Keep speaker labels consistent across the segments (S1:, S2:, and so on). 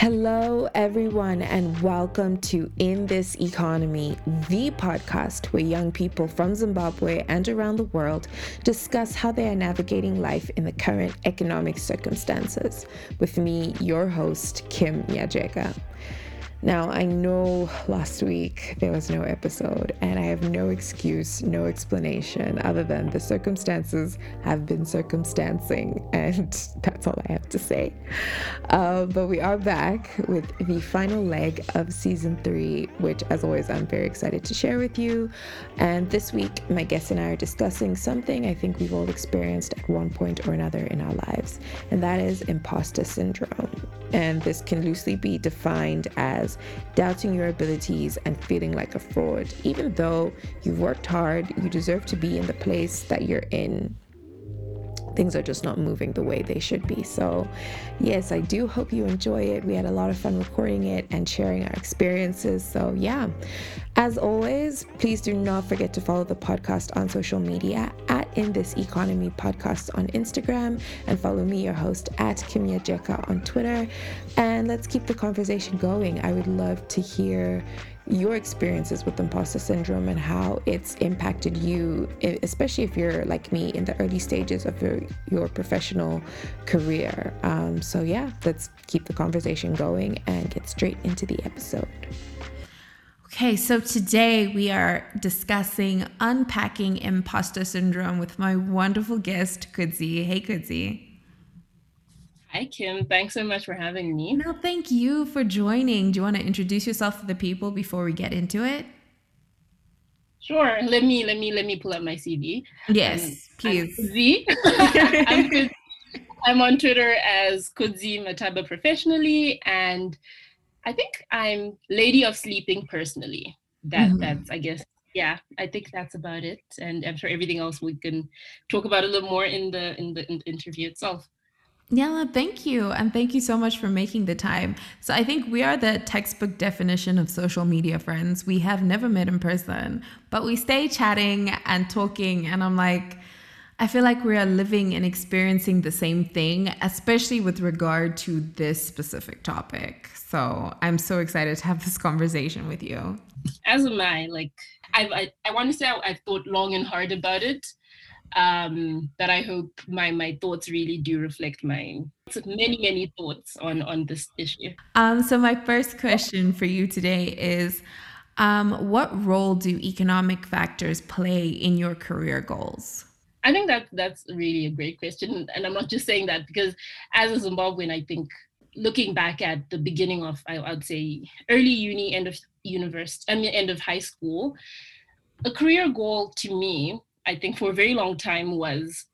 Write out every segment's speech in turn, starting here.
S1: Hello, everyone, and welcome to In This Economy, the podcast where young people from Zimbabwe and around the world discuss how they are navigating life in the current economic circumstances. With me, your host, Kim Nyajeka. Now, I know last week there was no episode, and I have no excuse, no explanation other than the circumstances have been circumstancing, and that's all I have to say. Uh, but we are back with the final leg of season three, which, as always, I'm very excited to share with you. And this week, my guest and I are discussing something I think we've all experienced at one point or another in our lives, and that is imposter syndrome. And this can loosely be defined as doubting your abilities and feeling like a fraud. Even though you've worked hard, you deserve to be in the place that you're in things are just not moving the way they should be. So, yes, I do hope you enjoy it. We had a lot of fun recording it and sharing our experiences. So, yeah, as always, please do not forget to follow the podcast on social media at In This Economy Podcast on Instagram and follow me, your host, at Kim Nyajeka on Twitter. And let's keep the conversation going. I would love to hear your experiences with imposter syndrome and how it's impacted you, especially if you're like me in the early stages of your, your professional career. Um, so, yeah, let's keep the conversation going and get straight into the episode.
S2: Okay, so today we are discussing unpacking imposter syndrome with my wonderful guest, Kudzi. Hey, Kudzi.
S3: Hi, Kim. Thanks so much for having me.
S2: No, thank you for joining. Do you want to introduce yourself to the people before we get into it?
S3: Sure. Let me let me let me pull up my CV.
S2: Yes, um, please.
S3: Z. I'm, I'm on Twitter as Kudzi Mataba professionally, and I think I'm lady of sleeping personally. That mm-hmm. that's I guess yeah I think that's about it, and I'm sure everything else we can talk about a little more in the in the, in the interview itself.
S2: Yeah, thank you. And thank you so much for making the time. So, I think we are the textbook definition of social media friends. We have never met in person, but we stay chatting and talking. And I'm like, I feel like we are living and experiencing the same thing, especially with regard to this specific topic. So, I'm so excited to have this conversation with you.
S3: As am I. Like, I, I, I want to say I, I've thought long and hard about it um, that I hope my my thoughts really do reflect my many many thoughts on on this issue.
S2: Um, so my first question for you today is, um, what role do economic factors play in your career goals?
S3: I think that that's really a great question, and I'm not just saying that because as a Zimbabwean, I think looking back at the beginning of I would say early uni, end of university, I mean end of high school, a career goal to me I think for a very long time was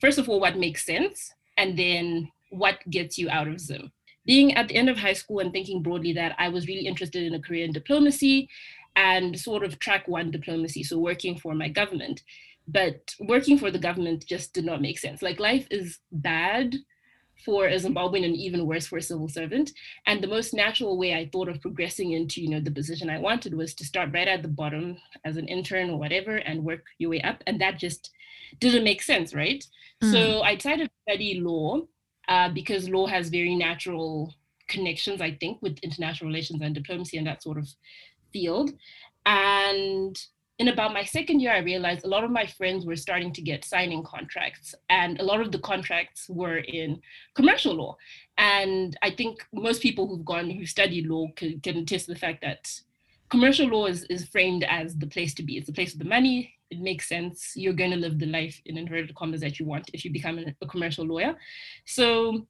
S3: first of all what makes sense and then what gets you out of Zim. Being at the end of high school and thinking broadly that I was really interested in a career in diplomacy and sort of track one diplomacy, so working for my government. But working for the government just did not make sense. Like life is bad for a Zimbabwean and even worse for a civil servant. And the most natural way I thought of progressing into, you know, the position I wanted was to start right at the bottom as an intern or whatever and work your way up. And that just didn't make sense, right? Mm. So I decided to study law uh, because law has very natural connections, I think, with international relations and diplomacy and that sort of field. And in about my second year, I realized a lot of my friends were starting to get signing contracts, and a lot of the contracts were in commercial law. And I think most people who've gone, who studied law, can, can attest to the fact that commercial law is, is framed as the place to be. It's the place of the money. It makes sense. You're going to live the life in inverted commas that you want if you become a, commercial lawyer. So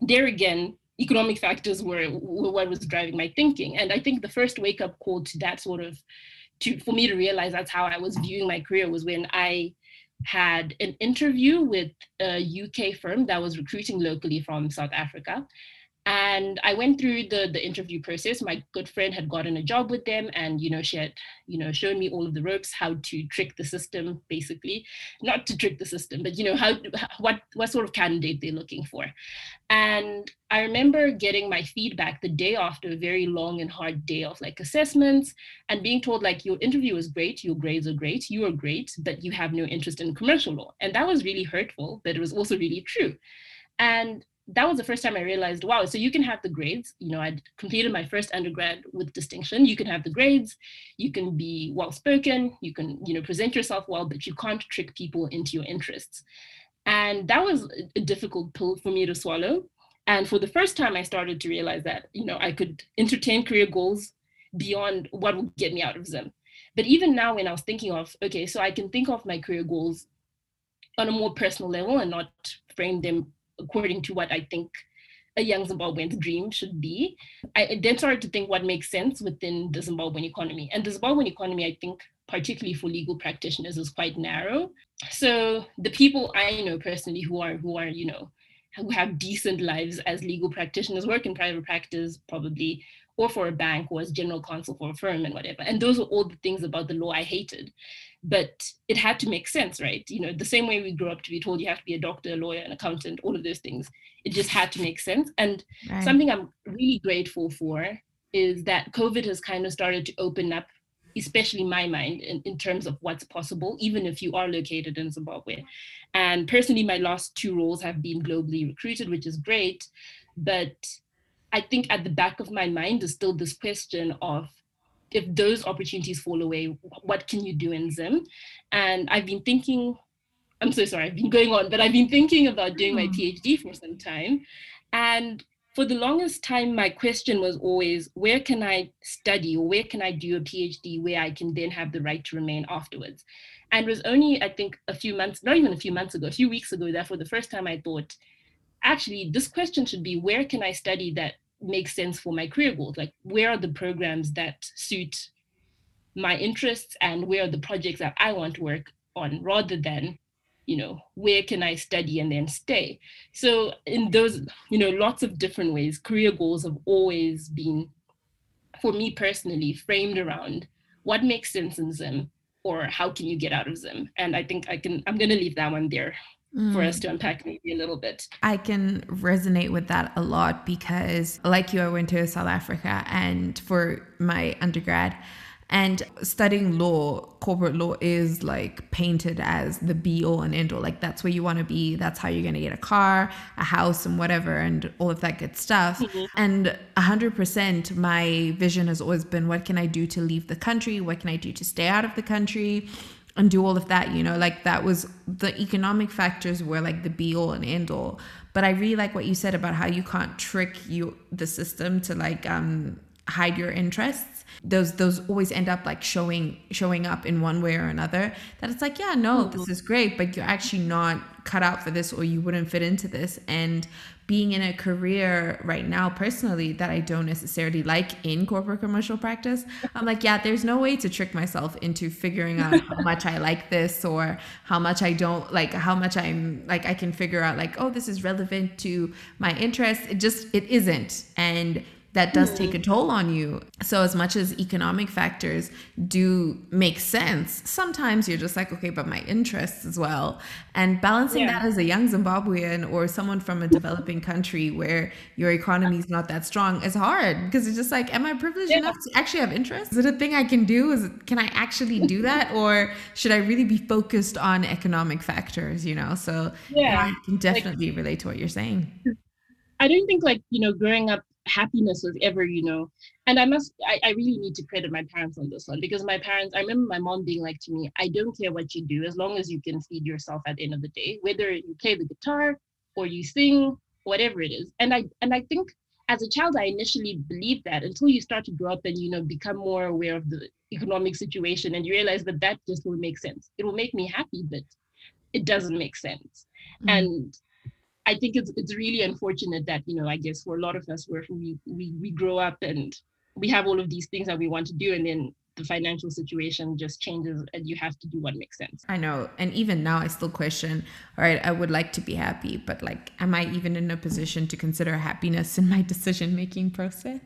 S3: there again, economic factors were, were what was driving my thinking. And I think the first wake up call to that sort of to for me to realize that's how I was viewing my career was when I had an interview with a UK firm that was recruiting locally from South Africa. And I went through the, the interview process. My good friend had gotten a job with them, and you know, she had, you know, shown me all of the ropes, how to trick the system, basically. Not to trick the system, but you know, how what what sort of candidate they're looking for. And I remember getting my feedback the day after a very long and hard day of like assessments and being told like your interview was great, your grades are great, you are great, but you have no interest in commercial law. And that was really hurtful, but it was also really true. And that was the first time I realized, wow, so you can have the grades. You know, I'd completed my first undergrad with distinction. You can have the grades, you can be well spoken, you can, you know, present yourself well, but you can't trick people into your interests. And that was a difficult pill for me to swallow. And for the first time, I started to realize that, you know, I could entertain career goals beyond what would get me out of Zim. But even now, when I was thinking of, okay, so I can think of my career goals on a more personal level and not frame them according to what I think a young Zimbabwean's dream should be. I then started to think what makes sense within the Zimbabwean economy. And the Zimbabwean economy, I think, particularly for legal practitioners, is quite narrow. So the people I know personally who are who are, you know, who have decent lives as legal practitioners, work in private practice probably, or for a bank or as general counsel for a firm and whatever. And those are all the things about the law I hated but it had to make sense, right? You know, the same way we grew up to be told you have to be a doctor, a lawyer, an accountant, all of those things. It just had to make sense. And right. something I'm really grateful for is that COVID has kind of started to open up, especially my mind, in, in terms of what's possible, even if you are located in Zimbabwe. And personally, my last two roles have been globally recruited, which is great. But I think at the back of my mind is still this question of if those opportunities fall away, what can you do in Zim? And I've been thinking, I'm so sorry, I've been going on, but I've been thinking about doing my hmm. PhD for some time. And for the longest time, my question was always, where can I study or where can I do a PhD where I can then have the right to remain afterwards? And it was only, I think, a few months, not even a few months ago, a few weeks ago, that for the first time I thought, actually, this question should be, where can I study that makes sense for my career goals? Like where are the programs that suit my interests and where are the projects that i want to work on rather than you know where can i study and then stay? So in those you know lots of different ways career goals have always been for me personally framed around what makes sense in zim or how can you get out of zim? And i think i can i'm going to leave that one there mm. for us to unpack maybe a little bit.
S1: I can resonate with that a lot because, like you, I went to South Africa and for my undergrad, and studying law, corporate law is like painted as the be all and end all. Like that's where you want to be. That's how you're going to get a car, a house, and whatever, and all of that good stuff. Mm-hmm. And 100%, my vision has always been what can I do to leave the country? What can I do to stay out of the country? And do all of that you know like that was the economic factors were like the be all and end all but i really like what you said about how you can't trick you the system to like um hide your interests. Those those always end up like showing showing up in one way or another that it's like yeah no this is great but you're actually not cut out for this or you wouldn't fit into this. And being in a career right now personally that I don't necessarily like in corporate commercial practice, I'm like, yeah, there's no way to trick myself into figuring out how much I like this or how much I don't like, how much I'm like, I can figure out like, oh, this is relevant to my interests. It just, it isn't. And that does take a mm-hmm. toll on you. So, as much as economic factors do make sense, sometimes you're just like, okay, but my interests as well. And balancing yeah. that as a young Zimbabwean or someone from a developing country where your economy is not that strong is hard because it's just like, am I privileged yeah. enough to actually have interests? Is it a thing I can do? Is it, can I actually do that? or should I really be focused on economic factors, you know? So, yeah, I can definitely like, relate to what you're saying.
S3: I don't think like, you know, growing up happiness was ever, you know, and I must, I, I really need to credit my parents on this one because my parents, I remember my mom being like to me, I don't care what you do as long as you can feed yourself at the end of the day, whether you play the guitar or you sing, whatever it is. And I, and I think as a child, I initially believed that until you start to grow up and, you know, become more aware of the economic situation and you realize that that just will make sense. It will make me happy, but it doesn't make sense. Mm-hmm. And I think it's it's really unfortunate that you know I guess for a lot of us where we we we grow up and we have all of these things that we want to do and then the financial situation just changes and you have to do what makes sense.
S1: I know. And even now I still question, all right, I would like to be happy, but like am I even in a position to consider happiness in my decision making process?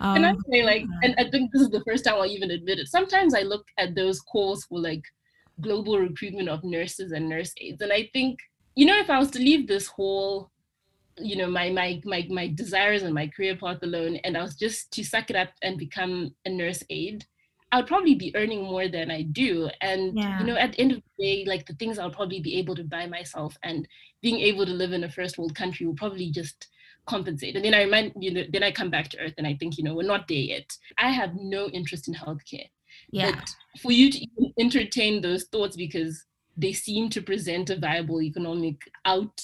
S3: Um, and I say like, and I think this is the first time I'll even admit it. Sometimes I look at those calls for like global recruitment of nurses and nurse aides, and I think you know, if I was to leave this whole, you know, my my my my desires and my career path alone, and I was just to suck it up and become a nurse aide, I would probably be earning more than I do. And yeah. you know, at the end of the day, like the things I'll probably be able to buy myself and being able to live in a first world country will probably just compensate. And then I remind you know, then I come back to earth and I think, you know, we're not there yet. I have no interest in healthcare. Yeah. But for you to entertain those thoughts because they seem to present a viable economic out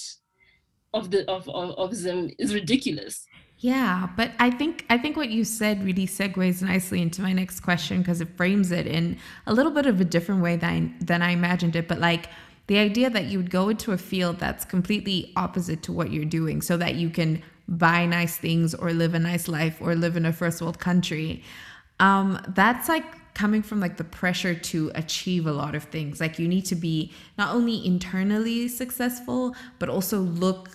S3: of the of, of, of Zim is ridiculous.
S1: Yeah, but I think I think what you said really segues nicely into my next question because it frames it in a little bit of a different way than than I imagined it. But like the idea that you would go into a field that's completely opposite to what you're doing, so that you can buy nice things or live a nice life or live in a first world country. Um, that's like coming from like the pressure to achieve a lot of things. Like you need to be not only internally successful, but also look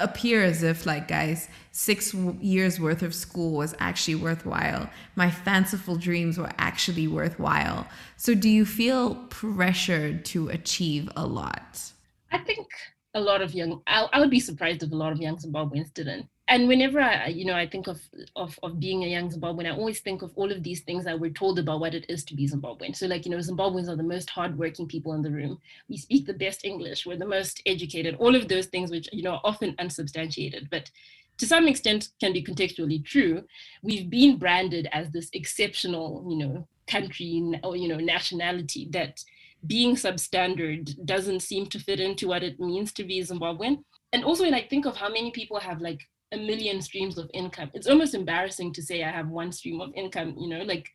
S1: appear as if like guys six years worth of school was actually worthwhile. My fanciful dreams were actually worthwhile. So do you feel pressured to achieve a lot?
S3: I think a lot of young I, I would be surprised if a lot of young zimbabweans didn't and whenever I, you know, I think of, of of being a young Zimbabwean, I always think of all of these things that we're told about what it is to be Zimbabwean. So, like, you know, Zimbabweans are the most hardworking people in the room. We speak the best English. We're the most educated. All of those things, which you know, are often unsubstantiated, but to some extent can be contextually true. We've been branded as this exceptional, you know, country or you know, nationality that being substandard doesn't seem to fit into what it means to be Zimbabwean. And also, when I think of how many people have like a million streams of income. It's almost embarrassing to say I have one stream of income, you know, like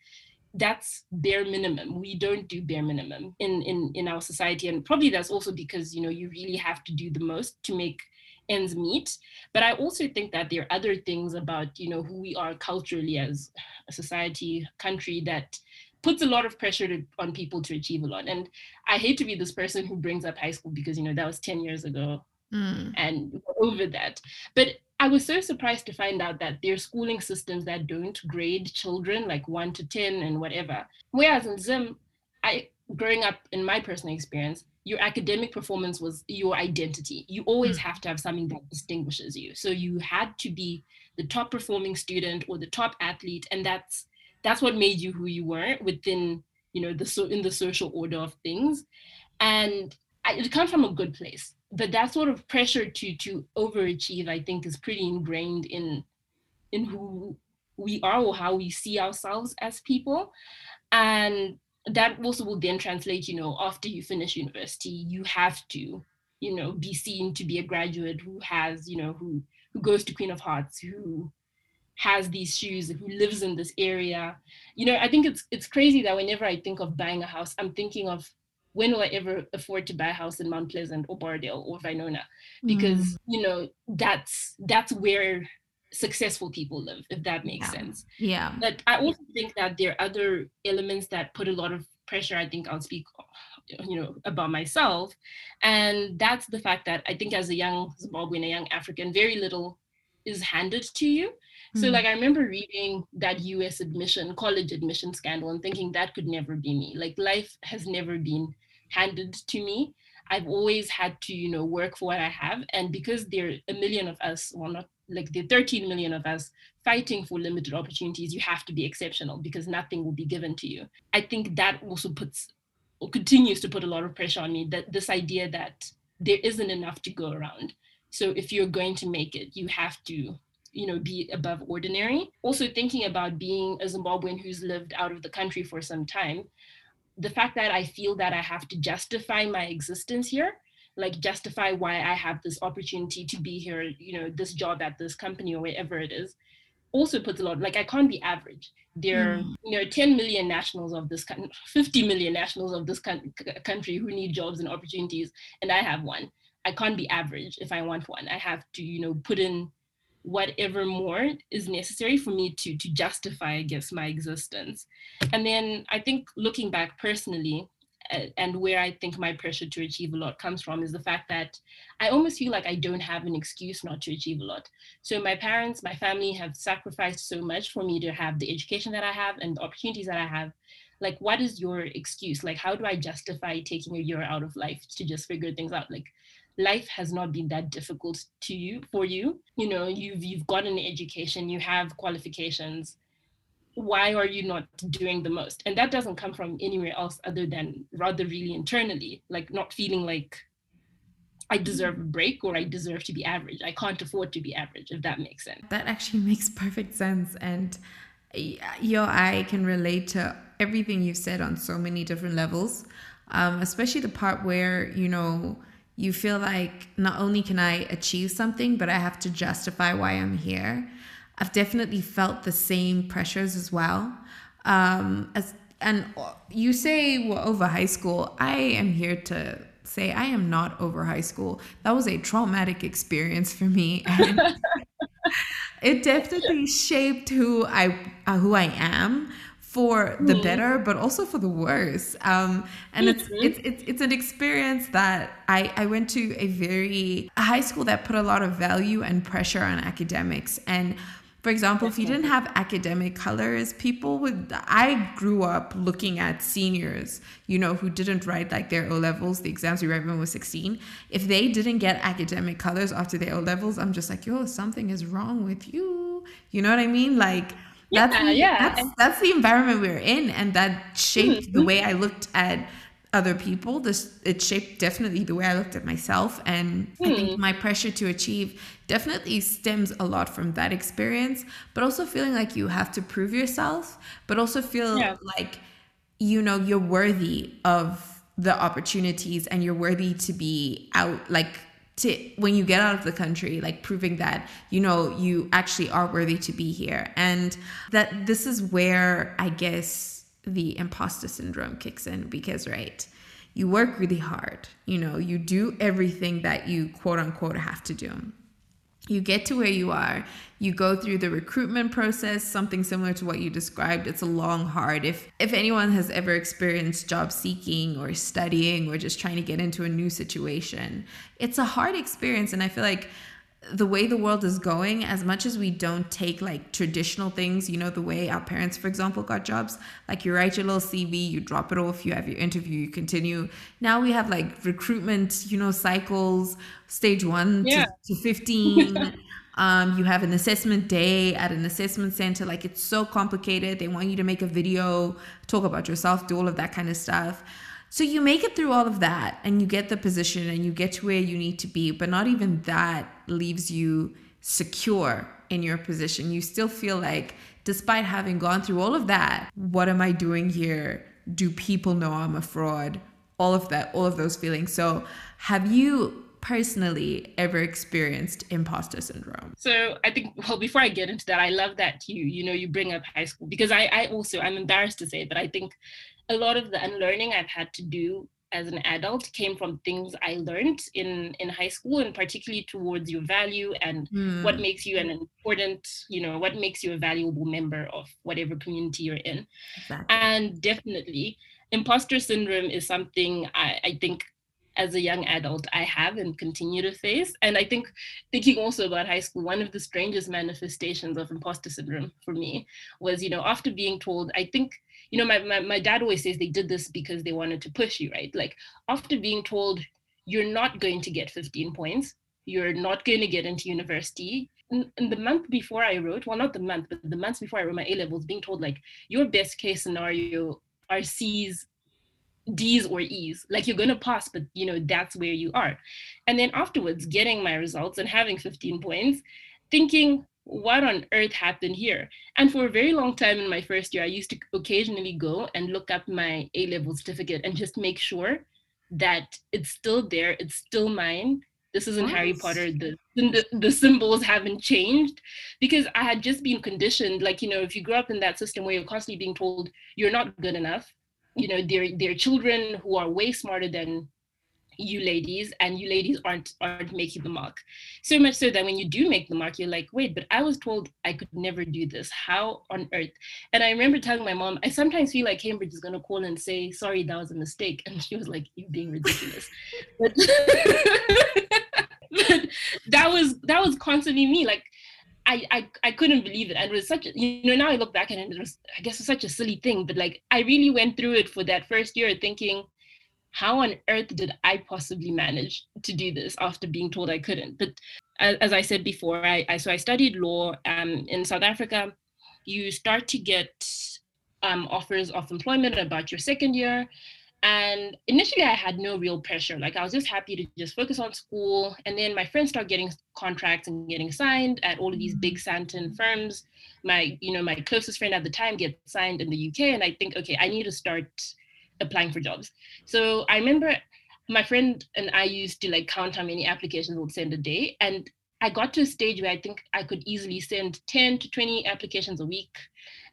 S3: that's bare minimum. We don't do bare minimum in, in, in our society. And probably that's also because, you know, you really have to do the most to make ends meet. But I also think that there are other things about, you know, who we are culturally as a society, country that puts a lot of pressure to, on people to achieve a lot. And I hate to be this person who brings up high school because, you know, that was 10 years ago mm. and over that. But I was so surprised to find out that there are schooling systems that don't grade children like one to 10 and whatever. Whereas in Zim, I growing up in my personal experience, your academic performance was your identity. You always mm. have to have something that distinguishes you. So you had to be the top performing student or the top athlete, and that's that's what made you who you were within you know the so in the social order of things. And I, it comes from a good place but that sort of pressure to to overachieve i think is pretty ingrained in in who we are or how we see ourselves as people. And that also will then translate you know after you finish university you have to you know be seen to be a graduate who has you know who who goes to queen of hearts who has these shoes who lives in this area. You know i think it's it's crazy that whenever i think of buying a house i'm thinking of when will I ever afford to buy a house in Mount Pleasant or Borrowdale or Vainona? Because mm. you know that's that's where successful people live, if that makes
S1: yeah.
S3: sense.
S1: Yeah.
S3: But I also think that there are other elements that put a lot of pressure. I think I'll speak, you know, about myself, and that's the fact that I think as a young Zimbabwean, a young African, very little is handed to you. So hmm. like I remember reading that US admission, college admission scandal and thinking that could never be me. Like life has never been handed to me. I've always had to, you know, work for what I have. And because there are a million of us, well, not like the 13 million of us fighting for limited opportunities, you have to be exceptional because nothing will be given to you. I think that also puts or continues to put a lot of pressure on me that this idea that there isn't enough to go around. So if you're going to make it, you have to you know be above ordinary also thinking about being a zimbabwean who's lived out of the country for some time the fact that I feel that I have to justify my existence here, like justify why I have this opportunity to be here, you know, this job at this company or wherever it is, also puts a lot. Like I can't be average. There are, mm. you know, 10 million nationals of this country, 50 million nationals of this country who need jobs and opportunities, and I have one. I can't be average if I want one. I have to, you know, put in whatever more is necessary for me to to justify I guess my existence. And then I think looking back personally uh, and where I think my pressure to achieve a lot comes from is the fact that I almost feel like I don't have an excuse not to achieve a lot. So my parents, my family have sacrificed so much for me to have the education that I have and the opportunities that I have. Like, what is your excuse? Like, how do I justify taking a year out of life to just figure things out? Like, life has not been that difficult to you for you you know you've you've got an education you have qualifications why are you not doing the most? And that doesn't come from anywhere else other than rather really internally, like not feeling like I deserve a break or I deserve to be average. I can't afford to be average, if that makes sense.
S1: That actually makes perfect sense. And yo, I can relate to everything you've said on so many different levels, um, especially the part where, you know, you feel like not only can I achieve something, but I have to justify why I'm here. I've definitely felt the same pressures as well. Um, as and you say well, over high school, I am here to say I am not over high school. That was a traumatic experience for me. And it definitely shaped who I uh, who I am for the mm. better, but also for the worse. Um, and mm-hmm. it's, it's it's it's an experience that I I went to a very a high school that put a lot of value and pressure on academics and for example, if you didn't have academic colors, people would. I grew up looking at seniors, you know, who didn't write like their O levels, the exams we read when we were 16. If they didn't get academic colors after their O levels, I'm just like, yo, something is wrong with you. You know what I mean? Like, yeah, the, yeah. that's that's the environment we are in, and that shaped mm-hmm. the way I looked at other people. This it shaped definitely the way I looked at myself, and hmm. I think hmm. my pressure to achieve definitely stems a lot from that experience. But also feeling like you have to prove yourself, but also feel yeah. like you know you're worthy of the opportunities and you're worthy to be out like to when you get out of the country like proving that you know you actually are worthy to be here and that this is where i guess the imposter syndrome kicks in because, right, you work really hard. You know, you do everything that you quote unquote have to do. You get to where you are, you go through the recruitment process, something similar to what you described. It's a long, hard. If if anyone has ever experienced job seeking or studying or just trying to get into a new situation, it's a hard experience. And I feel like the way the world is going, as much as we don't take like traditional things, you know, the way our parents, for example, got jobs, like you write your little CV, you drop it off, you have your interview, you continue. Now we have like recruitment, you know, cycles, stage one yeah. to, to 15. um, you have an assessment day at an assessment center. Like it's so complicated. They want you to make a video, talk about yourself, do all of that kind of stuff. So you make it through all of that and you get the position and you get to where you need to be, but not even that leaves you secure in your position. You still feel like, despite having gone through all of that, what am I doing here? Do people know I'm a fraud? All of that, all of those feelings. So, have you personally ever experienced imposter syndrome?
S3: So I think well before I get into that, I love that you you know you bring up high school because I I also I'm embarrassed to say but I think a lot of the unlearning I've had to do as an adult came from things I learned in in high school and particularly towards your value and mm. what makes you an important, you know, what makes you a valuable member of whatever community you're in. Exactly. And definitely imposter syndrome is something I, I think as a young adult I have and continue to face. And I think thinking also about high school, one of the strangest manifestations of imposter syndrome for me was, you know, after being told, I think you know, my, my, my dad always says they did this because they wanted to push you, right? Like after being told you're not going to get 15 points, you're not going to get into university. In, the month before I wrote, well, not the month, but the months before I wrote my A levels, being told like your best case scenario are C's, D's or E's. Like you're gonna pass, but you know that's where you are. And then afterwards, getting my results and having 15 points, thinking, what on earth happened here? And for a very long time in my first year, I used to occasionally go and look up my A level certificate and just make sure that it's still there, it's still mine. This isn't Harry Potter. The, the the symbols haven't changed because I had just been conditioned. Like you know, if you grow up in that system where you're constantly being told you're not good enough, you know, there are children who are way smarter than you ladies and you ladies aren't aren't making the mark. So much so that when you do make the mark you're like wait but i was told i could never do this. How on earth? And i remember telling my mom i sometimes feel like cambridge is going to call and say sorry that was a mistake. And she was like you're being ridiculous. But that was that was constantly me. Like I, I, I couldn't believe it. And it was such a, you know, now I look back and it was, I guess it's such a silly thing, but like I really went through it for that first year thinking, how on earth did I possibly manage to do this after being told I couldn't? But as, as I said before, I, I, so I studied law um, in South Africa. you start to get um, offers of employment about your second year. And initially, I had no real pressure. Like, I was just happy to just focus on school. And then my friends start getting contracts and getting signed at all of these big mm. Sandton firms. My, you know, my closest friend at the time gets signed in the UK. And I think, okay, I need to start applying for jobs. So I remember my friend and I used to like count how many applications we'd send a day. And I got to a stage where I think I could easily send 10 to 20 applications a week.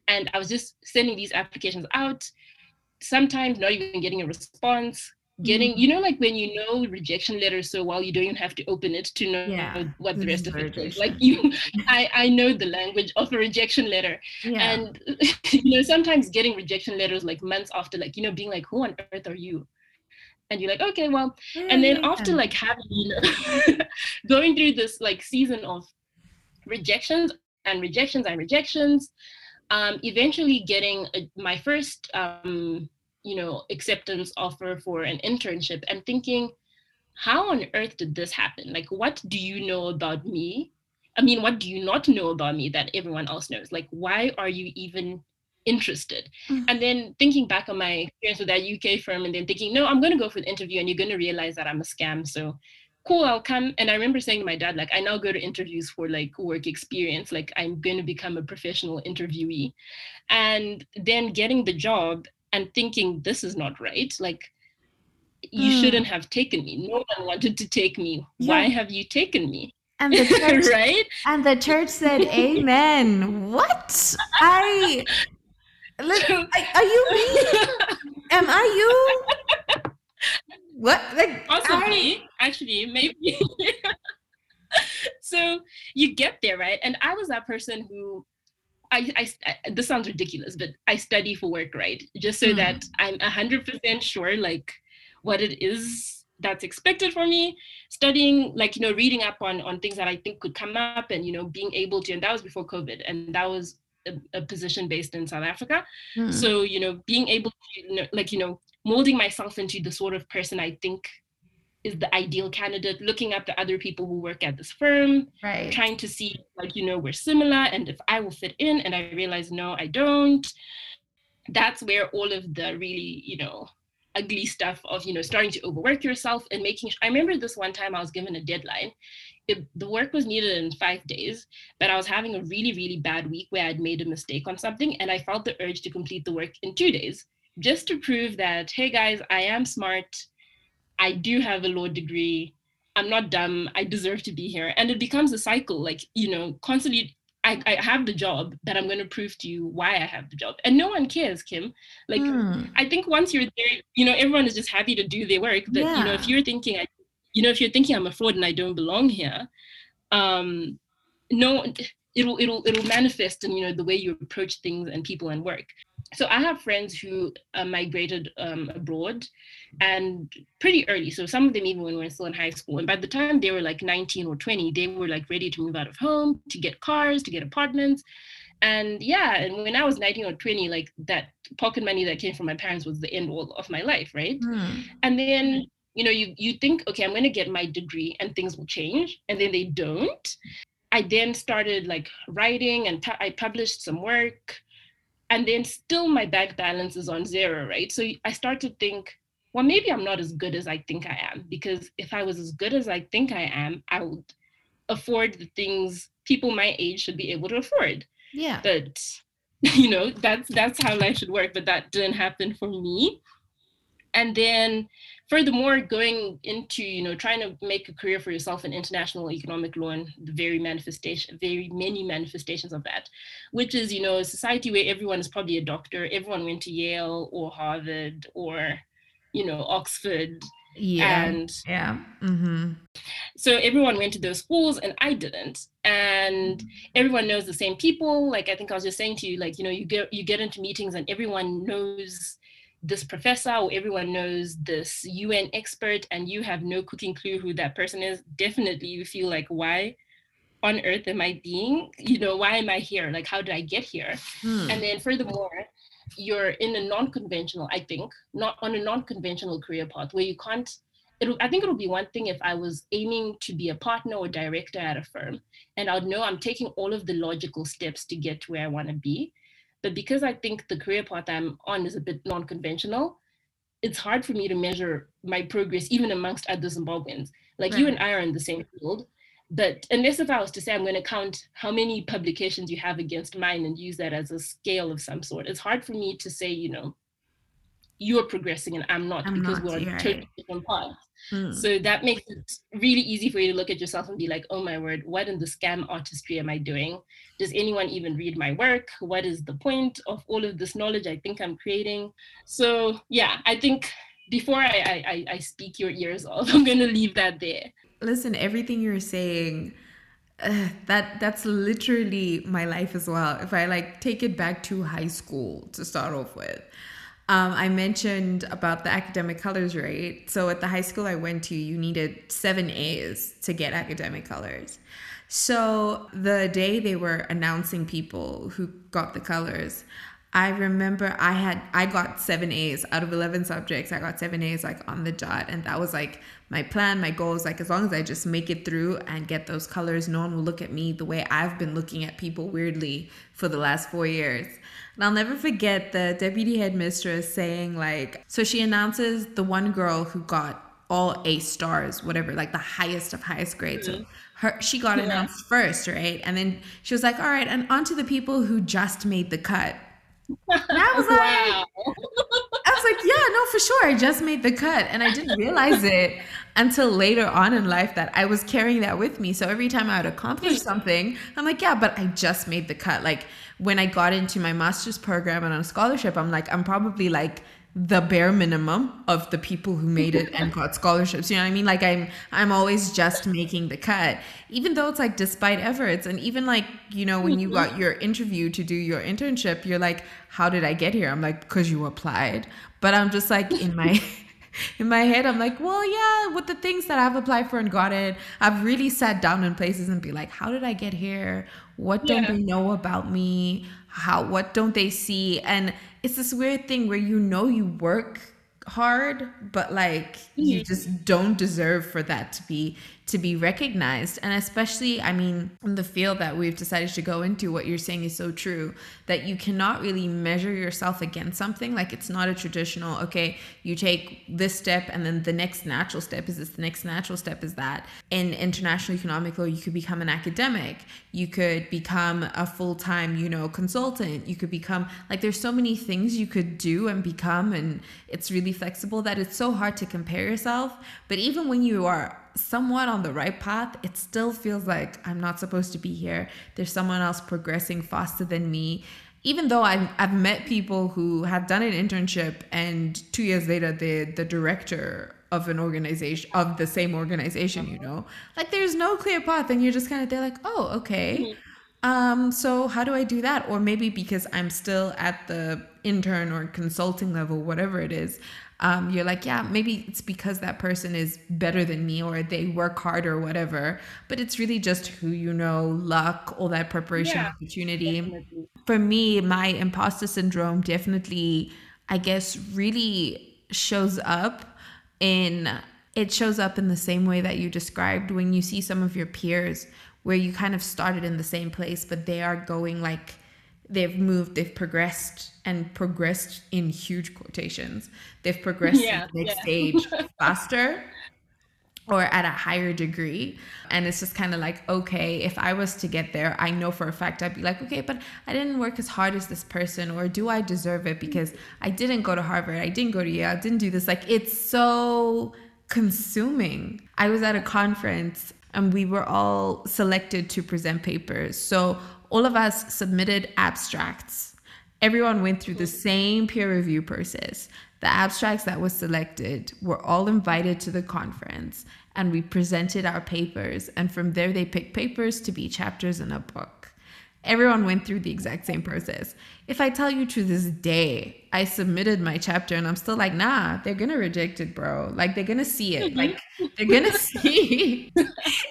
S3: And I was just sending these applications out, sometimes not even getting a response. Getting, mm-hmm. you know, like when you know rejection letters so well, you don't even have to open it to know yeah. what the rest of it is. Like you, I, I know the language of a rejection letter. Yeah. And, you know, sometimes getting rejection letters like months after, like, you know, being like, who on earth are you? and you're like okay well and then after like having you know going through this like season of rejections and rejections and rejections um, eventually getting a, my first um, you know acceptance offer for an internship and thinking how on earth did this happen like what do you know about me i mean what do you not know about me that everyone else knows like why are you even interested. Mm-hmm. And then thinking back on my experience with that UK firm and then thinking, no, I'm going to go for the interview and you're going to realize that I'm a scam. So cool, I'll come. And I remember saying to my dad, like, I now go to interviews for like work experience. Like, I'm going to become a professional interviewee. And then getting the job and thinking, this is not right. Like, you mm. shouldn't have taken me. No one wanted to take me. Yeah. Why have you taken me?
S1: And the church, right? And the church said, "Amen." What? I like, are you me? Am I you? What? Like,
S3: possibly, I... actually, maybe. so you get there, right? And I was that person who I, I, this sounds ridiculous, but I study for work, right? Just so mm. that I'm hundred percent sure, like, what it is that's expected for me. Studying, like, you know, reading up on on things that I think could come up, and you know, being able to. And that was before COVID, and that was a, a position based in South Africa. Mm. So, you know, being able to, you know, like, you know, molding myself into the sort of person I think is the ideal candidate, looking up to other people who work at this firm, right. trying to see, like, you know, we're similar and if I will fit in. And I realize, no, I don't. That's where all of the really, you know, ugly stuff of, you know, starting to overwork yourself and making. I remember this one time I was given a deadline it, the work was needed in five days, but I was having a really, really bad week where I'd made a mistake on something and I felt the urge to complete the work in two days just to prove that, hey guys, I am smart. I do have a law degree. I'm not dumb. I deserve to be here. And it becomes a cycle, like, you know, constantly. I, I have the job, but I'm going to prove to you why I have the job. And no one cares, Kim. Like, mm. I think once you're there, you know, everyone is just happy to do their work. But, yeah. you know, if you're thinking, I you know, if you're thinking I'm a fraud and I don't belong here, um, no, it'll it'll it'll manifest in you know the way you approach things and people and work. So I have friends who uh, migrated um, abroad, and pretty early. So some of them even when we were still in high school, and by the time they were like 19 or 20, they were like ready to move out of home, to get cars, to get apartments. And yeah, and when I was 19 or 20, like that pocket money that came from my parents was the end all of my life, right? Mm. And then you know you you think okay i'm going to get my degree and things will change and then they don't i then started like writing and I published some work and then still my bank balance is on zero right? So i start to think well maybe i'm not as good as i think i am because if i was as good as i think i am i would afford the things people my age should be able to afford.
S1: Yeah.
S3: But you know that's that's how life should work but that didn't happen for me. And then furthermore going into you know trying to make a career for yourself in international economic law and the very manifestation very many manifestations of that which is you know a society where everyone is probably a doctor everyone went to yale or harvard or you know oxford
S1: yeah. and yeah. Mm-hmm.
S3: so everyone went to those schools and i didn't. And everyone knows the same people. Like i think i was just saying to you like you know you get you get into meetings and everyone knows this professor or everyone knows this UN expert and you have no cooking clue who that person is, definitely you feel like, why on earth am I being? You know, why am I here? Like, how did I get here? Hmm. And then furthermore, you're in a non-conventional, I think, not on a non-conventional career path where you can't it, I think it would be one thing if I was aiming to be a partner or director at a firm, and I'd know I'm taking all of the logical steps to get to where I want to be. But because I think the career path I'm on is a bit non-conventional, it's hard for me to measure my progress even amongst other Zimbabweans. Like right. you and I are in the same field, but unless if I was to say I'm going to count how many publications you have against mine and use that as a scale of some sort, it's hard for me to say, you know, you're progressing and I'm not I'm because not, we're on totally different paths. Hmm. So that makes it really easy for you to look at yourself and be like, oh my word, what in the scam artistry am I doing? Does anyone even read my work? What is the point of all of this knowledge I think I'm creating? So yeah, I think before I, I, I speak your ears off, I'm going to leave that there.
S1: Listen, everything you're saying, uh, that that's literally my life as well. If I like take it back to high school to start off with, um, I mentioned about the academic colors, right? So at the high school I went to, you needed seven A's to get academic colors. So the day they were announcing people who got the colors, I remember I had I got seven A's out of eleven subjects. I got seven A's like on the dot, and that was like my plan, my goals. Like as long as I just make it through and get those colors, no one will look at me the way I've been looking at people weirdly for the last four years. And I'll never forget the deputy headmistress saying, like, so she announces the one girl who got all A stars, whatever, like the highest of highest grades. Mm-hmm. So her, she got yeah. announced first, right? And then she was like, all right, and on to the people who just made the cut. And I was like, wow. I was like, yeah, no, for sure. I just made the cut. And I didn't realize it until later on in life that I was carrying that with me. So every time I would accomplish hmm. something, I'm like, yeah, but I just made the cut. Like when I got into my master's program and on a scholarship, I'm like, I'm probably like the bare minimum of the people who made it and got scholarships. You know what I mean? Like I'm I'm always just making the cut. Even though it's like despite efforts. And even like, you know, when you mm-hmm. got your interview to do your internship, you're like, how did I get here? I'm like, because you applied. But I'm just like in my in my head, I'm like, well, yeah, with the things that I've applied for and got it, I've really sat down in places and be like, how did I get here? What don't yeah. they know about me? How what don't they see? And it's this weird thing where you know you work hard but like you just don't deserve for that to be to be recognized. And especially i mean in the field that we've decided to go into what you're saying is so true that you cannot really measure yourself against something. Like it's not a traditional okay you take this step and then the next natural step is this the next natural step is that. In international economic law you could become an academic. You could become a full-time you know consultant. You could become like there's so many things you could do and become and it's really flexible that it's so hard to compare yourself but even when you are somewhat on the right path, it still feels like I'm not supposed to be here. There's someone else progressing faster than me. Even though I've, I've met people who have done an internship and two years later they're the director of an organization of the same organization, you know, like there's no clear path, and you're just kind of they're like, oh, okay. Mm-hmm. Um, so how do I do that? Or maybe because I'm still at the intern or consulting level, whatever it is, um, you're like, yeah, maybe it's because that person is better than me or they work hard or whatever. But it's really just who you know, luck, all that preparation, yeah, opportunity. Definitely. For me, my imposter syndrome definitely, I guess, really shows up in it shows up in the same way that you described when you see some of your peers where you kind of started in the same place, but they are going like they've moved, they've progressed and progressed in huge quotations. They've progressed yeah, to the next yeah. stage faster or at a higher degree. And it's just kind of like, okay, if I was to get there, I know for a fact I'd be like, okay, but I didn't work as hard as this person, or do I deserve it because I didn't go to Harvard, I didn't go to Yale, I didn't do this. Like, it's so consuming. I was at a conference and we were all selected to present papers. So all of us submitted abstracts. Everyone went through the same peer review process. The abstracts that were selected were all invited to the conference and we presented our papers. And from there, they picked papers to be chapters in a book. Everyone went through the exact same process. If I tell you to this day, I submitted my chapter and I'm still like, nah, they're gonna reject it, bro. Like they're gonna see it. Like they're gonna see.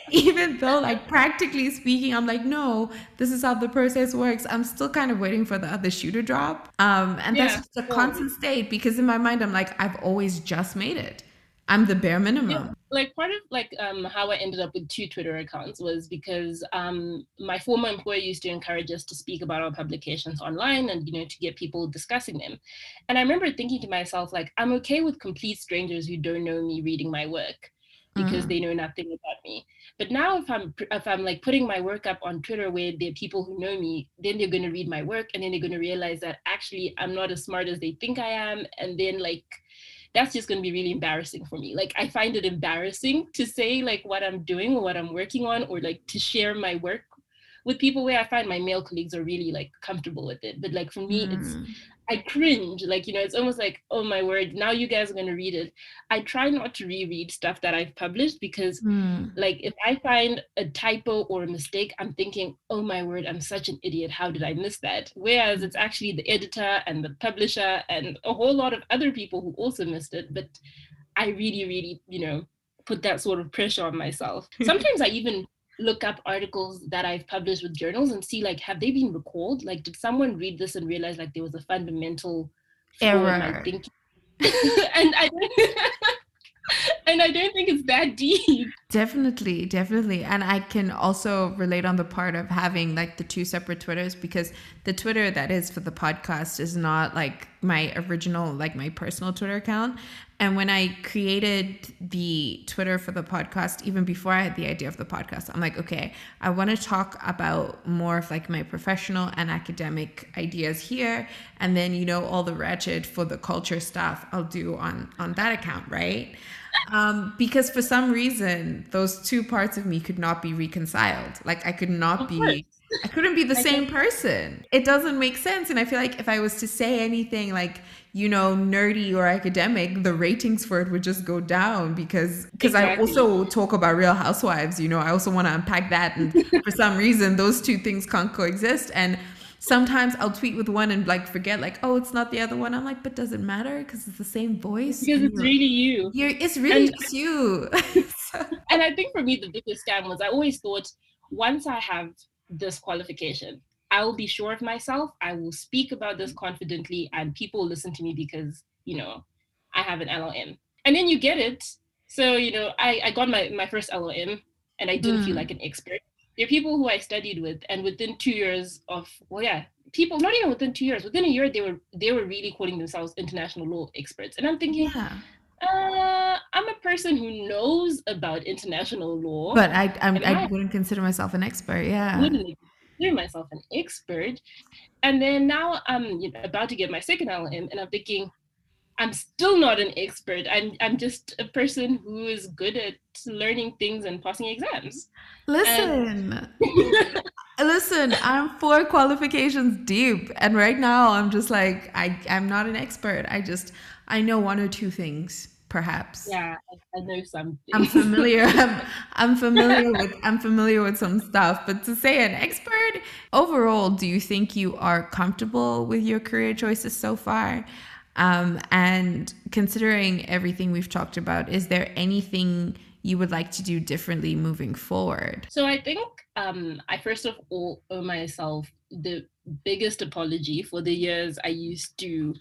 S1: Even though, like practically speaking, I'm like, no, this is how the process works. I'm still kind of waiting for the other shoe to drop. Um, and yeah. that's just a constant state because in my mind, I'm like, I've always just made it. I'm the bare minimum.
S3: Yeah. Like part of like um, how I ended up with two Twitter accounts was because um, my former employer used to encourage us to speak about our publications online and you know to get people discussing them. And I remember thinking to myself like I'm okay with complete strangers who don't know me reading my work because mm. they know nothing about me. But now if I'm if I'm like putting my work up on Twitter where there are people who know me, then they're going to read my work and then they're going to realize that actually I'm not as smart as they think I am and then like that's just going to be really embarrassing for me. Like I find it embarrassing to say like what I'm doing or what I'm working on or like to share my work with people where I find my male colleagues are really like comfortable with it. But like for me, mm. it's I cringe. Like, you know, it's almost like, oh my word, now you guys are going to read it. I try not to reread stuff that I've published because, mm. like, if I find a typo or a mistake, I'm thinking, oh my word, I'm such an idiot. How did I miss that? Whereas it's actually the editor and the publisher and a whole lot of other people who also missed it. But I really, really, you know, put that sort of pressure on myself. Sometimes I even look up articles that I've published with journals and see like have they been recalled? Like did someone read this and realize like there was a fundamental
S1: error in my
S3: thinking? and I and I don't think it's that deep.
S1: Definitely, definitely. And I can also relate on the part of having like the two separate Twitters because the Twitter that is for the podcast is not like my original, like my personal Twitter account. And when I created the Twitter for the podcast, even before I had the idea of the podcast, I'm like, okay, I want to talk about more of like my professional and academic ideas here. And then, you know, all the ratchet for the culture stuff I'll do on on that account, right? Um, because for some reason, those two parts of me could not be reconciled. Like I could not be. I couldn't be the I same person. It doesn't make sense. And I feel like if I was to say anything like, you know, nerdy or academic, the ratings for it would just go down because because exactly. I also talk about Real Housewives, you know, I also want to unpack that. And for some reason, those two things can't coexist. And sometimes I'll tweet with one and like forget like, oh, it's not the other one. I'm like, but does it matter? Because it's the same voice.
S3: Because it's really you.
S1: You're, it's really and, just you.
S3: so. And I think for me, the biggest scam was I always thought once I have this qualification, I will be sure of myself. I will speak about this confidently, and people will listen to me because you know I have an LLM. And then you get it. So you know, I I got my my first LLM, and I didn't mm. feel like an expert there are people who I studied with, and within two years of well, yeah, people not even within two years, within a year they were they were really calling themselves international law experts, and I'm thinking. Yeah. Uh, I'm a person who knows about international law,
S1: but I I'm, I, I wouldn't consider myself an expert. Yeah,
S3: wouldn't consider myself an expert. And then now I'm you know, about to get my second LLM, and I'm thinking, I'm still not an expert. I'm I'm just a person who is good at learning things and passing exams.
S1: Listen. And- Listen, I'm four qualifications deep and right now I'm just like I I'm not an expert. I just I know one or two things perhaps.
S3: Yeah, I, I know some.
S1: I'm familiar. I'm, I'm familiar with I'm familiar with some stuff, but to say an expert overall, do you think you are comfortable with your career choices so far? Um, and considering everything we've talked about, is there anything you would like to do differently moving forward?
S3: So I think um, I first of all owe myself the biggest apology for the years I used to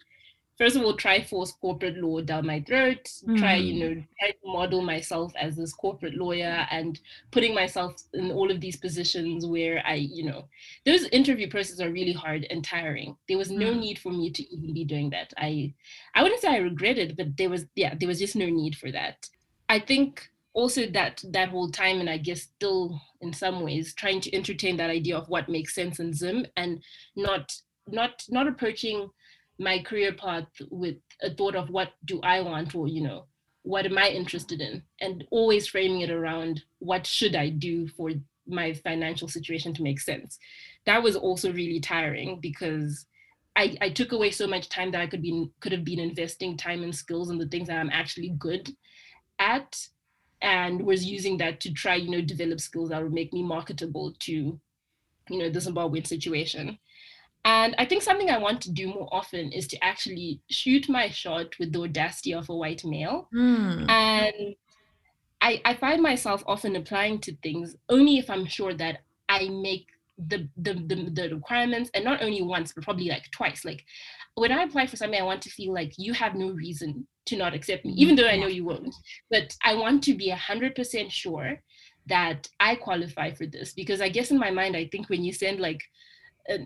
S3: first of all try force corporate law down my throat mm. try you know try to model myself as this corporate lawyer and putting myself in all of these positions where i you know those interview processes are really hard and tiring there was no mm. need for me to even be doing that i i wouldn't say i regret it but there was yeah there was just no need for that i think also that that whole time and i guess still in some ways trying to entertain that idea of what makes sense in zim and not not not approaching my career path with a thought of what do I want or, you know, what am I interested in? And always framing it around what should I do for my financial situation to make sense. That was also really tiring because I, I took away so much time that I could be could have been investing time and skills in the things that I'm actually good at and was using that to try, you know, develop skills that would make me marketable to, you know, the Zimbabwean situation. And I think something I want to do more often is to actually shoot my shot with the audacity of a white male. Mm. And I, I find myself often applying to things only if I'm sure that I make the, the the the requirements and not only once but probably like twice like when i apply for something i want to feel like you have no reason to not accept me even though i know you won't but i want to be 100% sure that i qualify for this because i guess in my mind i think when you send like a,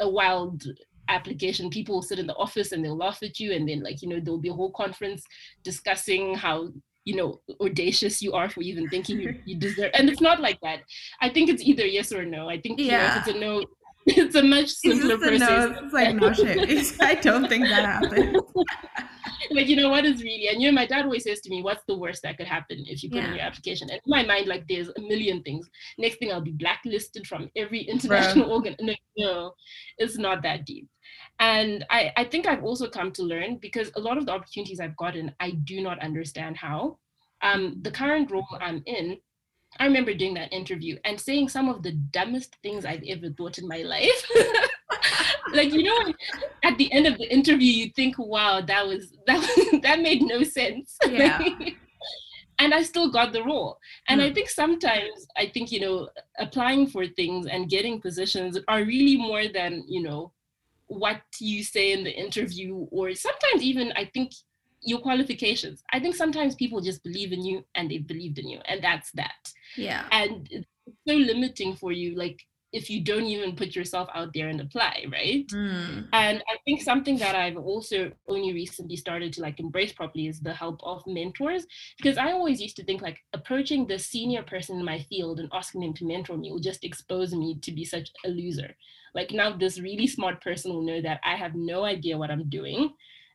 S3: a wild application. People will sit in the office and they'll laugh at you and then like you know there'll be a whole conference discussing how you know audacious you are for even thinking you, you deserve and it's not like that. I think it's either yes or no. I think yeah. you know, if it's a no it's a much simpler
S1: process. No, it's like no shit. I don't think that happens.
S3: like you know what is really and you know my dad always says to me what's the worst that could happen if you put yeah. in your application and in my mind like there's a million things next thing i'll be blacklisted from every international Bro. organ no, no it's not that deep and I, I think i've also come to learn because a lot of the opportunities i've gotten i do not understand how um, the current role i'm in I remember doing that interview and saying some of the dumbest things I've ever thought in my life. like you know, at the end of the interview, you think, "Wow, that was that that made no sense."
S1: Yeah.
S3: and I still got the role. And mm. I think sometimes I think you know, applying for things and getting positions are really more than you know what you say in the interview, or sometimes even I think your qualifications. I think sometimes people just believe in you and they believed in you, and that's that.
S1: Yeah.
S3: And it's so limiting for you, like if you don't even put yourself out there and apply, right?
S1: Mm.
S3: And I think something that I've also only recently started to like embrace properly is the help of mentors. Because I always used to think like approaching the senior person in my field and asking them to mentor me will just expose me to be such a loser. Like now this really smart person will know that I have no idea what I'm doing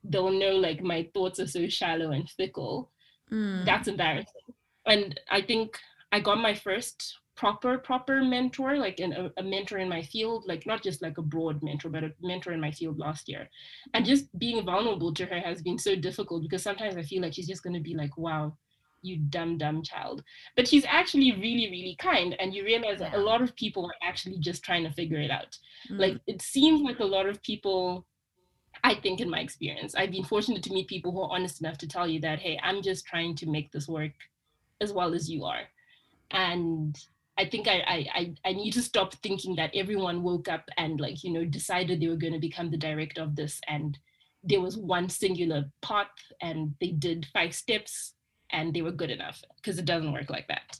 S3: they'll know like my thoughts are so shallow and fickle.
S1: Mm.
S3: That's embarrassing. And I think I got my first proper proper mentor like in a, a, mentor in my field like not just like a broad mentor but a mentor in my field last year and just being vulnerable to her has been so difficult because sometimes i feel like she's just going to be like wow you dumb dumb child but she's actually really really kind and you realize yeah. that a lot of people are actually just trying to figure it out mm. like it seems like a lot of people I think in my experience, I've been fortunate to meet people who are honest enough to tell you that, hey, I'm just trying to make this work as well as you are. And I think I, I, I need to stop thinking that everyone woke up and like, you know, decided they were going to become the director of this and there was one singular path and they did five steps and they were good enough because it doesn't work like that.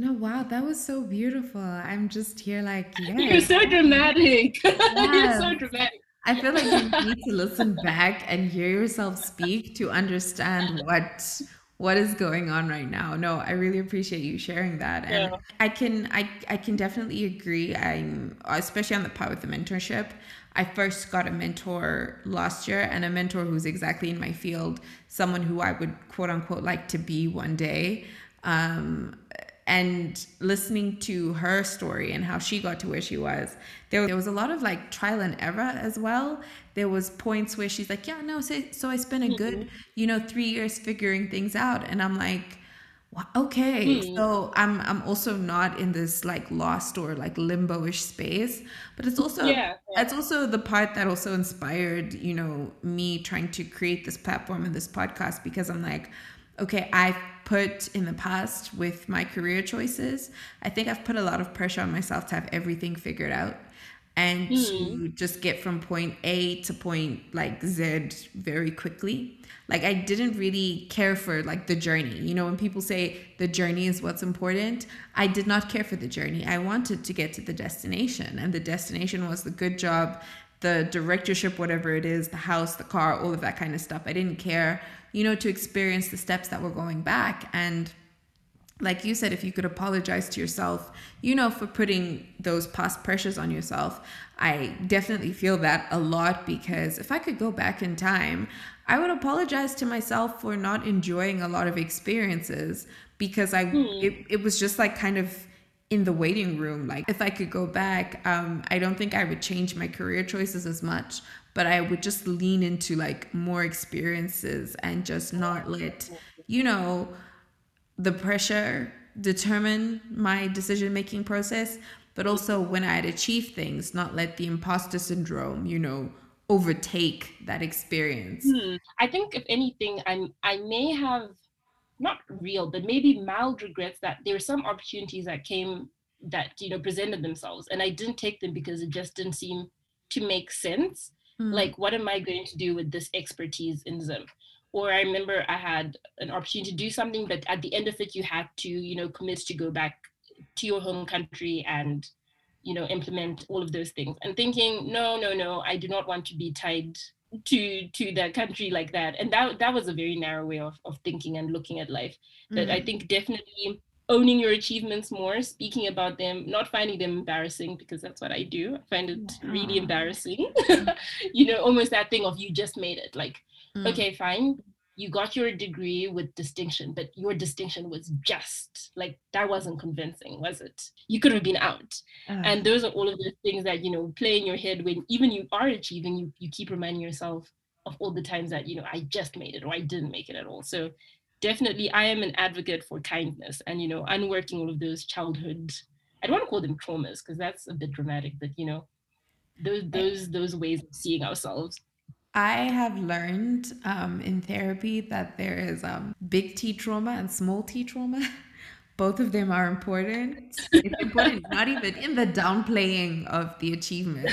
S1: No, wow, that was so beautiful. I'm just here like, yeah.
S3: You're so dramatic. Yes. You're so dramatic.
S1: I feel like you need to listen back and hear yourself speak to understand what what is going on right now. No, I really appreciate you sharing that. And yeah. I can I I can definitely agree. I'm especially on the part with the mentorship. I first got a mentor last year and a mentor who's exactly in my field, someone who I would quote unquote like to be one day. Um, and listening to her story and how she got to where she was there, there was a lot of like trial and error as well there was points where she's like yeah no so, so i spent a good mm-hmm. you know three years figuring things out and i'm like okay so i'm i'm also not in this like lost or like limbo-ish space but it's also yeah, yeah. it's also the part that also inspired you know me trying to create this platform and this podcast because i'm like okay i've put in the past with my career choices, I think I've put a lot of pressure on myself to have everything figured out and mm. to hmm. just get from point A to point like Z very quickly. Like I didn't really care for like the journey. You know, when people say the journey is what's important, I did not care for the journey. I wanted to get to the destination and the destination was the good job, the directorship whatever it is, the house, the car, all of that kind of stuff. I didn't care you know, to experience the steps that were going back. And like you said, if you could apologize to yourself, you know, for putting those past pressures on yourself, I definitely feel that a lot because if I could go back in time, I would apologize to myself for not enjoying a lot of experiences because I, hmm. it, it was just like kind of in the waiting room. Like if I could go back, um, I don't think I would change my career choices as much, but I would just lean into like more experiences and just not let, you know, the pressure determine my decision making process, but also when I had achieved things, not let the imposter syndrome, you know, overtake that experience.
S3: Hmm. I think if anything, I'm I may have not real, but maybe mild regrets that there were some opportunities that came that you know presented themselves and i didn't take them because it just didn't seem to make sense. Mm. like what am i going to do with this expertise in zim? Or i remember i had an opportunity to do something but at the end of it you had to you know commit to go back to your home country and you know implement all of those things. And thinking no no no i do not want to be tied to to that country like that. And that that was a very narrow way of, of thinking and looking at life. That mm-hmm. i think definitely owning your achievements more speaking about them not finding them embarrassing because that's what i do. I find it really embarrassing. You know almost that thing of you just made it. Like mm. okay fine you got your degree with distinction, but your distinction was just like that wasn't convincing, was it? You could have been out. Uh, and those are all of the things that, you know, play in your head when even you are achieving, you, you keep reminding yourself of all the times that, you know, I just made it or I didn't make it at all. So definitely I am an advocate for kindness and, you know, unworking all of those childhood, I don't want to call them traumas because that's a bit dramatic, but you know, those those those ways of seeing ourselves
S1: I have learned um, in therapy that there is um, big T trauma and small T trauma. Both of them are important. It's important, not even in the downplaying of the achievement.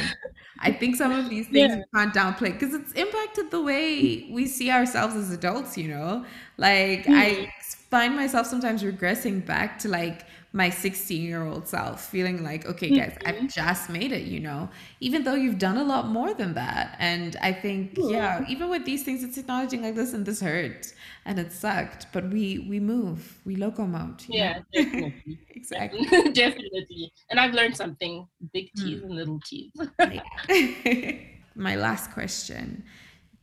S1: I think some of these things yeah. we can't downplay because it's impacted the way we see ourselves as adults, you know? Like, mm-hmm. I find myself sometimes regressing back to like my 16 year old self feeling like okay guys mm-hmm. i've just made it you know? Even though you've done a lot more than that. And i think yeah, yeah even with these things it's acknowledging like listen this hurt and it sucked but we we move. We locomote
S3: yeah definitely. Exactly. Definitely. And i've learned something big t's mm. and little t's.
S1: My last question.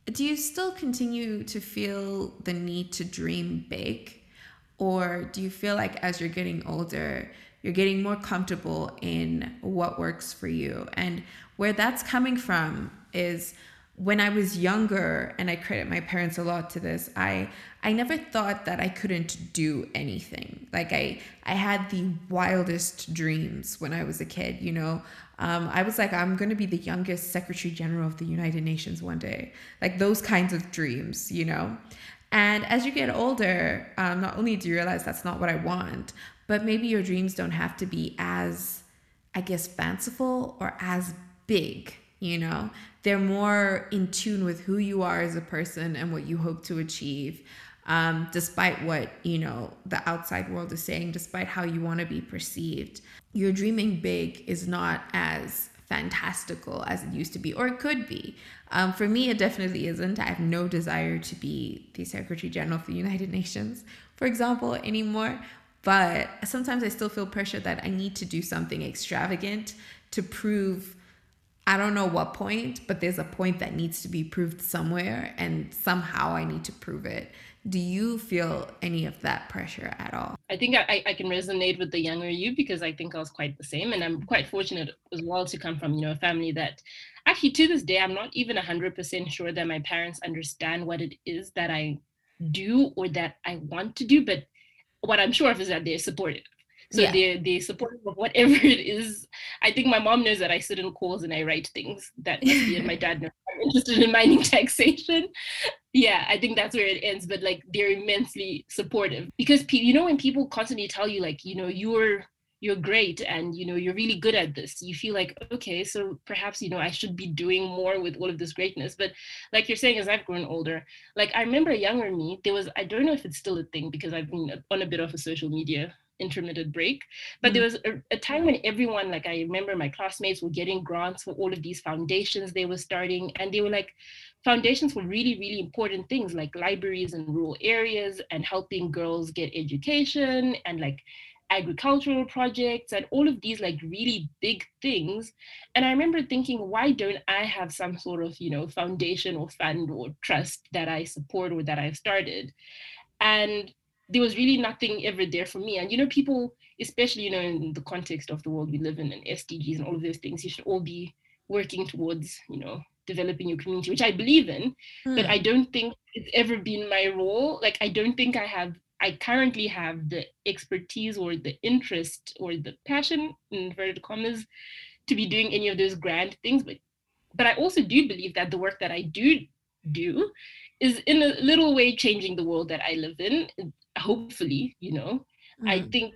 S1: Do you still continue to feel the need to dream big or do you feel like as you're getting older, you're getting more comfortable in what works for you? And where that's coming from is when I was younger, and I credit my parents a lot to this, I I never thought that I couldn't do anything. Like I I had the wildest dreams when I was a kid, you know. Um, I was like, I'm gonna be the youngest Secretary General of the United Nations one day. Like those kinds of dreams, you know. And as you get older, um, not only do you realize that's not what I want, but maybe your dreams don't have to be as, I guess, fanciful or as big, you know? They're more in tune with who you are as a person and what you hope to achieve. Um, despite what you know the outside world is saying despite how you want to be perceived your dreaming big is not as fantastical as it used to be, or it could be. Um, for me, it definitely isn't. I have no desire to be the Secretary General of the United Nations, for example, anymore. But sometimes I still feel pressure that I need to do something extravagant to prove. I don't know what point, but there's a point that needs to be proved somewhere, and somehow I need to prove it do you feel any of that pressure at all?
S3: I think I, I can resonate with the younger you because I think I was quite the same. And I'm quite fortunate as well to come from, you know, a family that actually to this day, I'm not even 100% sure that my parents understand what it is that I mm. do or that I want to do. But what I'm sure of is that they're supportive. So yeah. they they supportive of whatever it is. I think my mom knows that I sit in calls and I write things that must be, and my dad knows I'm interested in mining taxation. Yeah, I think that's where it ends. But like they're immensely supportive because you know when people constantly tell you like you know you're you're great and you know you're really good at this you feel like okay so perhaps you know i should be doing more with all of this greatness but like you're saying as i've grown older like i remember younger me there was i don't know if it's still a thing because i've been on a bit of a social media intermittent break. But mm-hmm. there was a, a, time when everyone, like I remember my classmates were getting grants for all of these foundations they were starting. And they were like, foundations for really, really important things like libraries in rural areas and helping girls get education and like agricultural projects and all of these like really big things and i remember thinking why don't i have some sort of you know foundation or fund or trust that i support or that i've started and there was really nothing ever there for me. And you know, people, especially you know, in the context of the world we live in and SDGs and all of those things, you should all be working towards, you know, developing your community, which I believe in. Mm. But I don't think it's ever been my role. Like I don't think I have I currently have the expertise or the interest or the passion, in inverted commas, to be doing any of those grand things. But but I also do believe that the work that I do do is in a little way changing the world that I live in hopefully you know mm. i think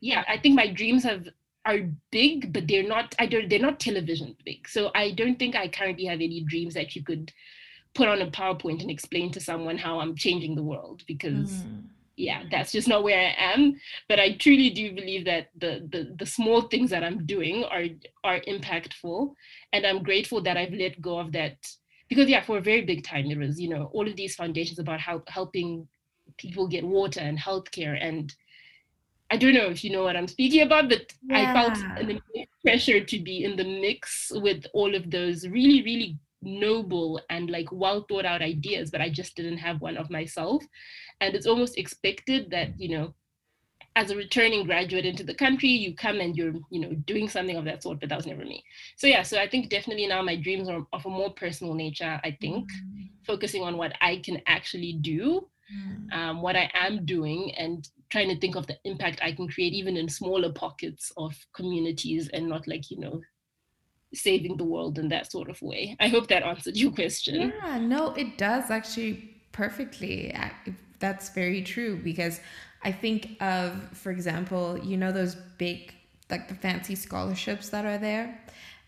S3: yeah i think my dreams have are big, but they're not. I don't. They're not television big. So I don't think I currently have any dreams that you could put on a PowerPoint and explain to someone how I'm changing the world because. Mm. Yeah, that's just not where I am. But I truly do believe that the, the the small things that I'm doing are are impactful, and I'm grateful that I've let go of that because yeah, for a very big time it was you know all of these foundations about how helping people get water and healthcare and I don't know if you know what I'm speaking about, but yeah. I felt an pressure to be in the mix with all of those really, really noble and like well thought out ideas, but I just didn't have one of myself. And it's almost expected that, you know, as a returning graduate into the country, you come and you're, you know, doing something of that sort, but that was never me. So yeah, so I think definitely now my dreams are of a more personal nature, I think, mm-hmm. focusing on what I can actually do mm. um, what I am doing and trying to think of the impact I can create even in smaller pockets of communities and not like, you know, saving the world in that sort of way. I hope that answered your question.
S1: Yeah, no, it does actually perfectly. That's very true because I think of, for example, you know, those big, like the fancy scholarships that are there.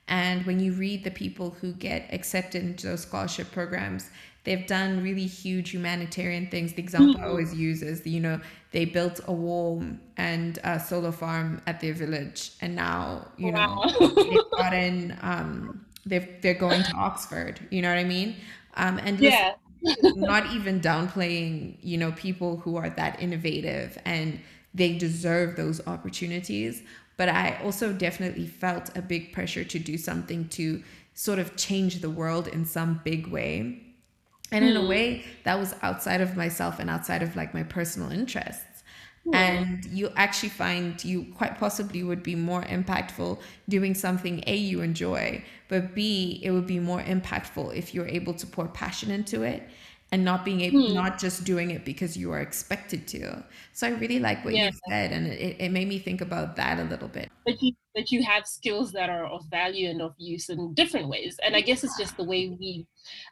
S1: And when you read the people who get accepted into those scholarship programs, they've done really huge humanitarian things. The example mm-hmm. I always use is, you know, they built a wall and a solar farm at their village, and now, you wow. know, they've gotten, um, they've, they're going to Oxford. You know what I mean? Um, and yeah. Not even downplaying, you know, people who are that innovative and they deserve those opportunities. But I also definitely felt a big pressure to do something to sort of change the world in some big way and in a hmm. way that was outside of myself and outside of like my personal interests and you actually find you quite possibly would be more impactful doing something a you enjoy but b it would be more impactful if you're able to pour passion into it and not being able hmm. not just doing it because you are expected to so i really like what yeah. you said and it, it made me think about that a little bit
S3: but you that you have skills that are of value and of use in different ways and i guess it's just the way we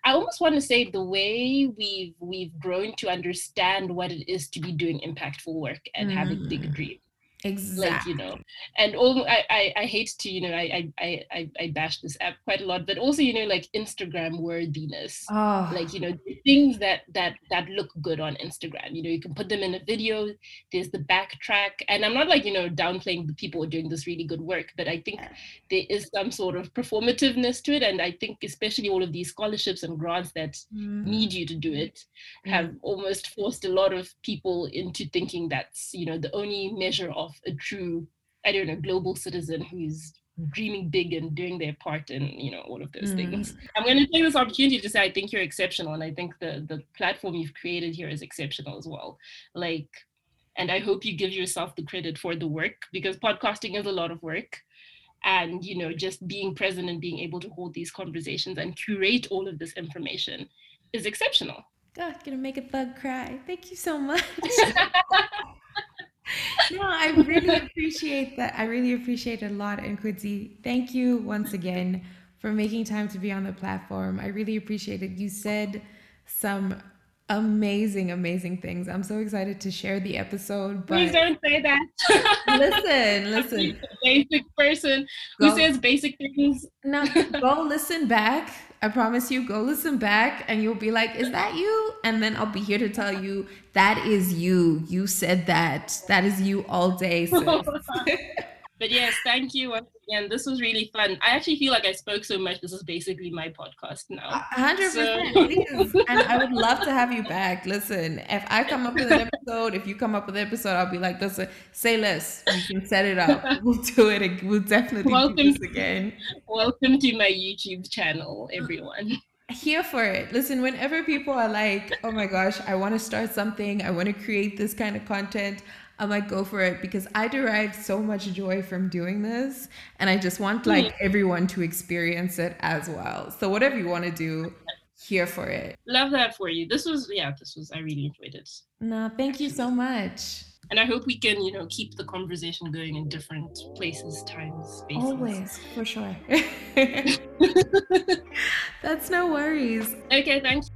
S3: i almost want to say the way we've we've grown to understand what it is to be doing impactful work and mm. having big dreams
S1: Exactly. Like,
S3: you know, and all I, I, I hate to, you know, I, I, I, I bash this app quite a lot, but also, you know, like Instagram worthiness, oh. like, you know, things that, that, that look good on Instagram, you know, you can put them in a video, there's the backtrack. And I'm not like, you know, downplaying the people doing this really good work, but I think there is some sort of performativeness to it. And I think especially all of these scholarships and grants that mm. need you to do it have mm. almost forced a lot of people into thinking that's, you know, the only measure of a true, I don't know, global citizen who's dreaming big and doing their part in you know all of those mm. things i'm going to take this opportunity to say i think you're exceptional and i think the the platform you've created here is exceptional as well like and i hope you give yourself the credit for the work because podcasting is a lot of work and you know just being present and being able to hold these conversations and curate all of this information is exceptional
S1: God, gonna make a bug cry. Thank you so much. no, I really appreciate that. I really appreciate it a lot. And Quincy, thank you once again for making time to be on the platform. I really appreciate it. You said some amazing, amazing things. I'm so excited to share the episode.
S3: But Please don't say that.
S1: listen, listen.
S3: Basic person who go, says basic things.
S1: No, go listen back I promise you, go listen back and you'll be like, is that you? And then I'll be here to tell you that is you. You said that. That is you all day.
S3: but yes, thank you once again. This was really fun. I actually feel like I spoke so much. This is basically my podcast now.
S1: hundred percent, please. And I would love to have you back. Listen, if I come up with an episode, if you come up with an episode, I'll be like, listen, say less. You can set it up. We'll do it. We'll definitely welcome, do this again.
S3: Welcome to my YouTube channel, everyone
S1: here for it. Listen, whenever people are like, oh my gosh, I want to start something, I want to create this kind of content, I'm like, go for it because I derive so much joy from doing this. And I just want hmm. like everyone to experience it as well. So whatever you want to do, here for it.
S3: Love that for you. This was, yeah, this was, I really enjoyed it.
S1: No, thank you so much.
S3: And I hope we can, you know, keep the conversation going in different places, times, spaces.
S1: Always, for sure. That's no worries.
S3: Okay, thanks.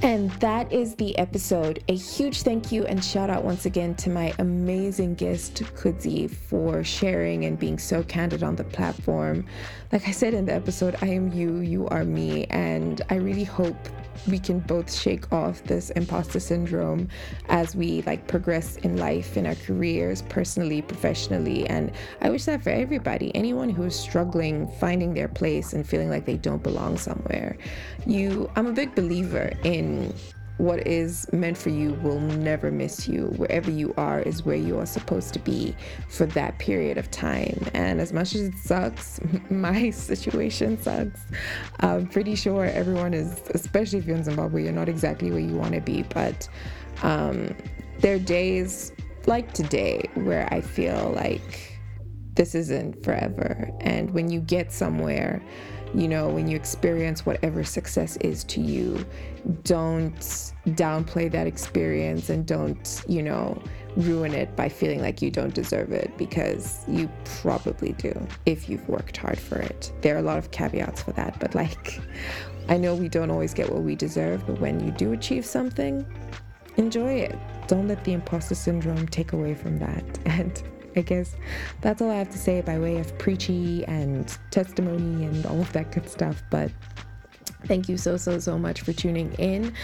S1: And that is the episode. A huge thank you and shout out once again to my amazing guest, Kudzi, for sharing and being so candid on the platform. Like I said in the episode, I am you, you are me, and I really hope we can both shake off this imposter syndrome as we like progress in life in our careers personally professionally and i wish that for everybody anyone who is struggling finding their place and feeling like they don't belong somewhere you i'm a big believer in what is meant for you will never miss you. Wherever you are is where you are supposed to be for that period of time. And as much as it sucks, my situation sucks. I'm pretty sure everyone is, especially if you're in Zimbabwe, you're not exactly where you want to be. But um, there are days like today where I feel like this isn't forever. And when you get somewhere, you know, when you experience whatever success is to you, don't downplay that experience and don't, you know, ruin it by feeling like you don't deserve it because you probably do if you've worked hard for it. There are a lot of caveats for that, but like, I know we don't always get what we deserve, but when you do achieve something, enjoy it. Don't let the imposter syndrome take away from that. And I guess that's all I have to say by way of preachy and testimony and all of that good stuff. But Thank you so, so, so much for tuning in.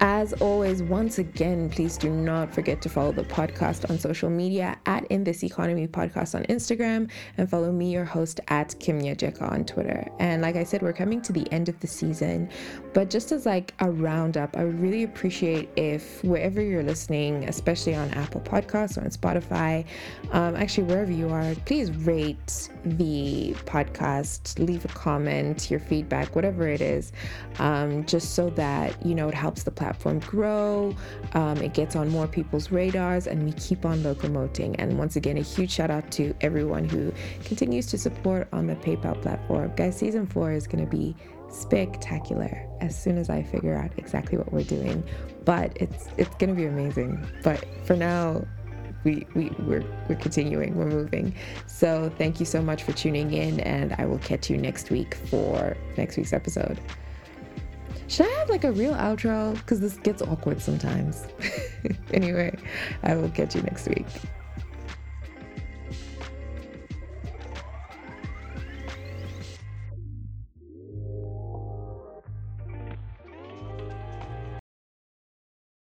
S1: As always, once again, please do not forget to follow the podcast on social media at In This Economy Podcast on Instagram and follow me, your host, at Kim Nyajeka on Twitter. And like I said, we're coming to the end of the season, but just as like a roundup, I really appreciate if wherever you're listening, especially on Apple Podcasts or on Spotify, um, actually wherever you are, please rate the podcast, leave a comment, your feedback, whatever it is um, just so that you know it helps the platform grow um, it gets on more people's radars and we keep on locomoting and once again a huge shout out to everyone who continues to support on the paypal platform guys season four is going to be spectacular as soon as I figure out exactly what we're doing. But it's it's gonna be amazing. But for now, we, we we're we're continuing, we're moving. So thank you so much for tuning in and I will catch you next week for next week's episode. Should I have like a real outro? Because this gets awkward sometimes. anyway, I will catch you next week.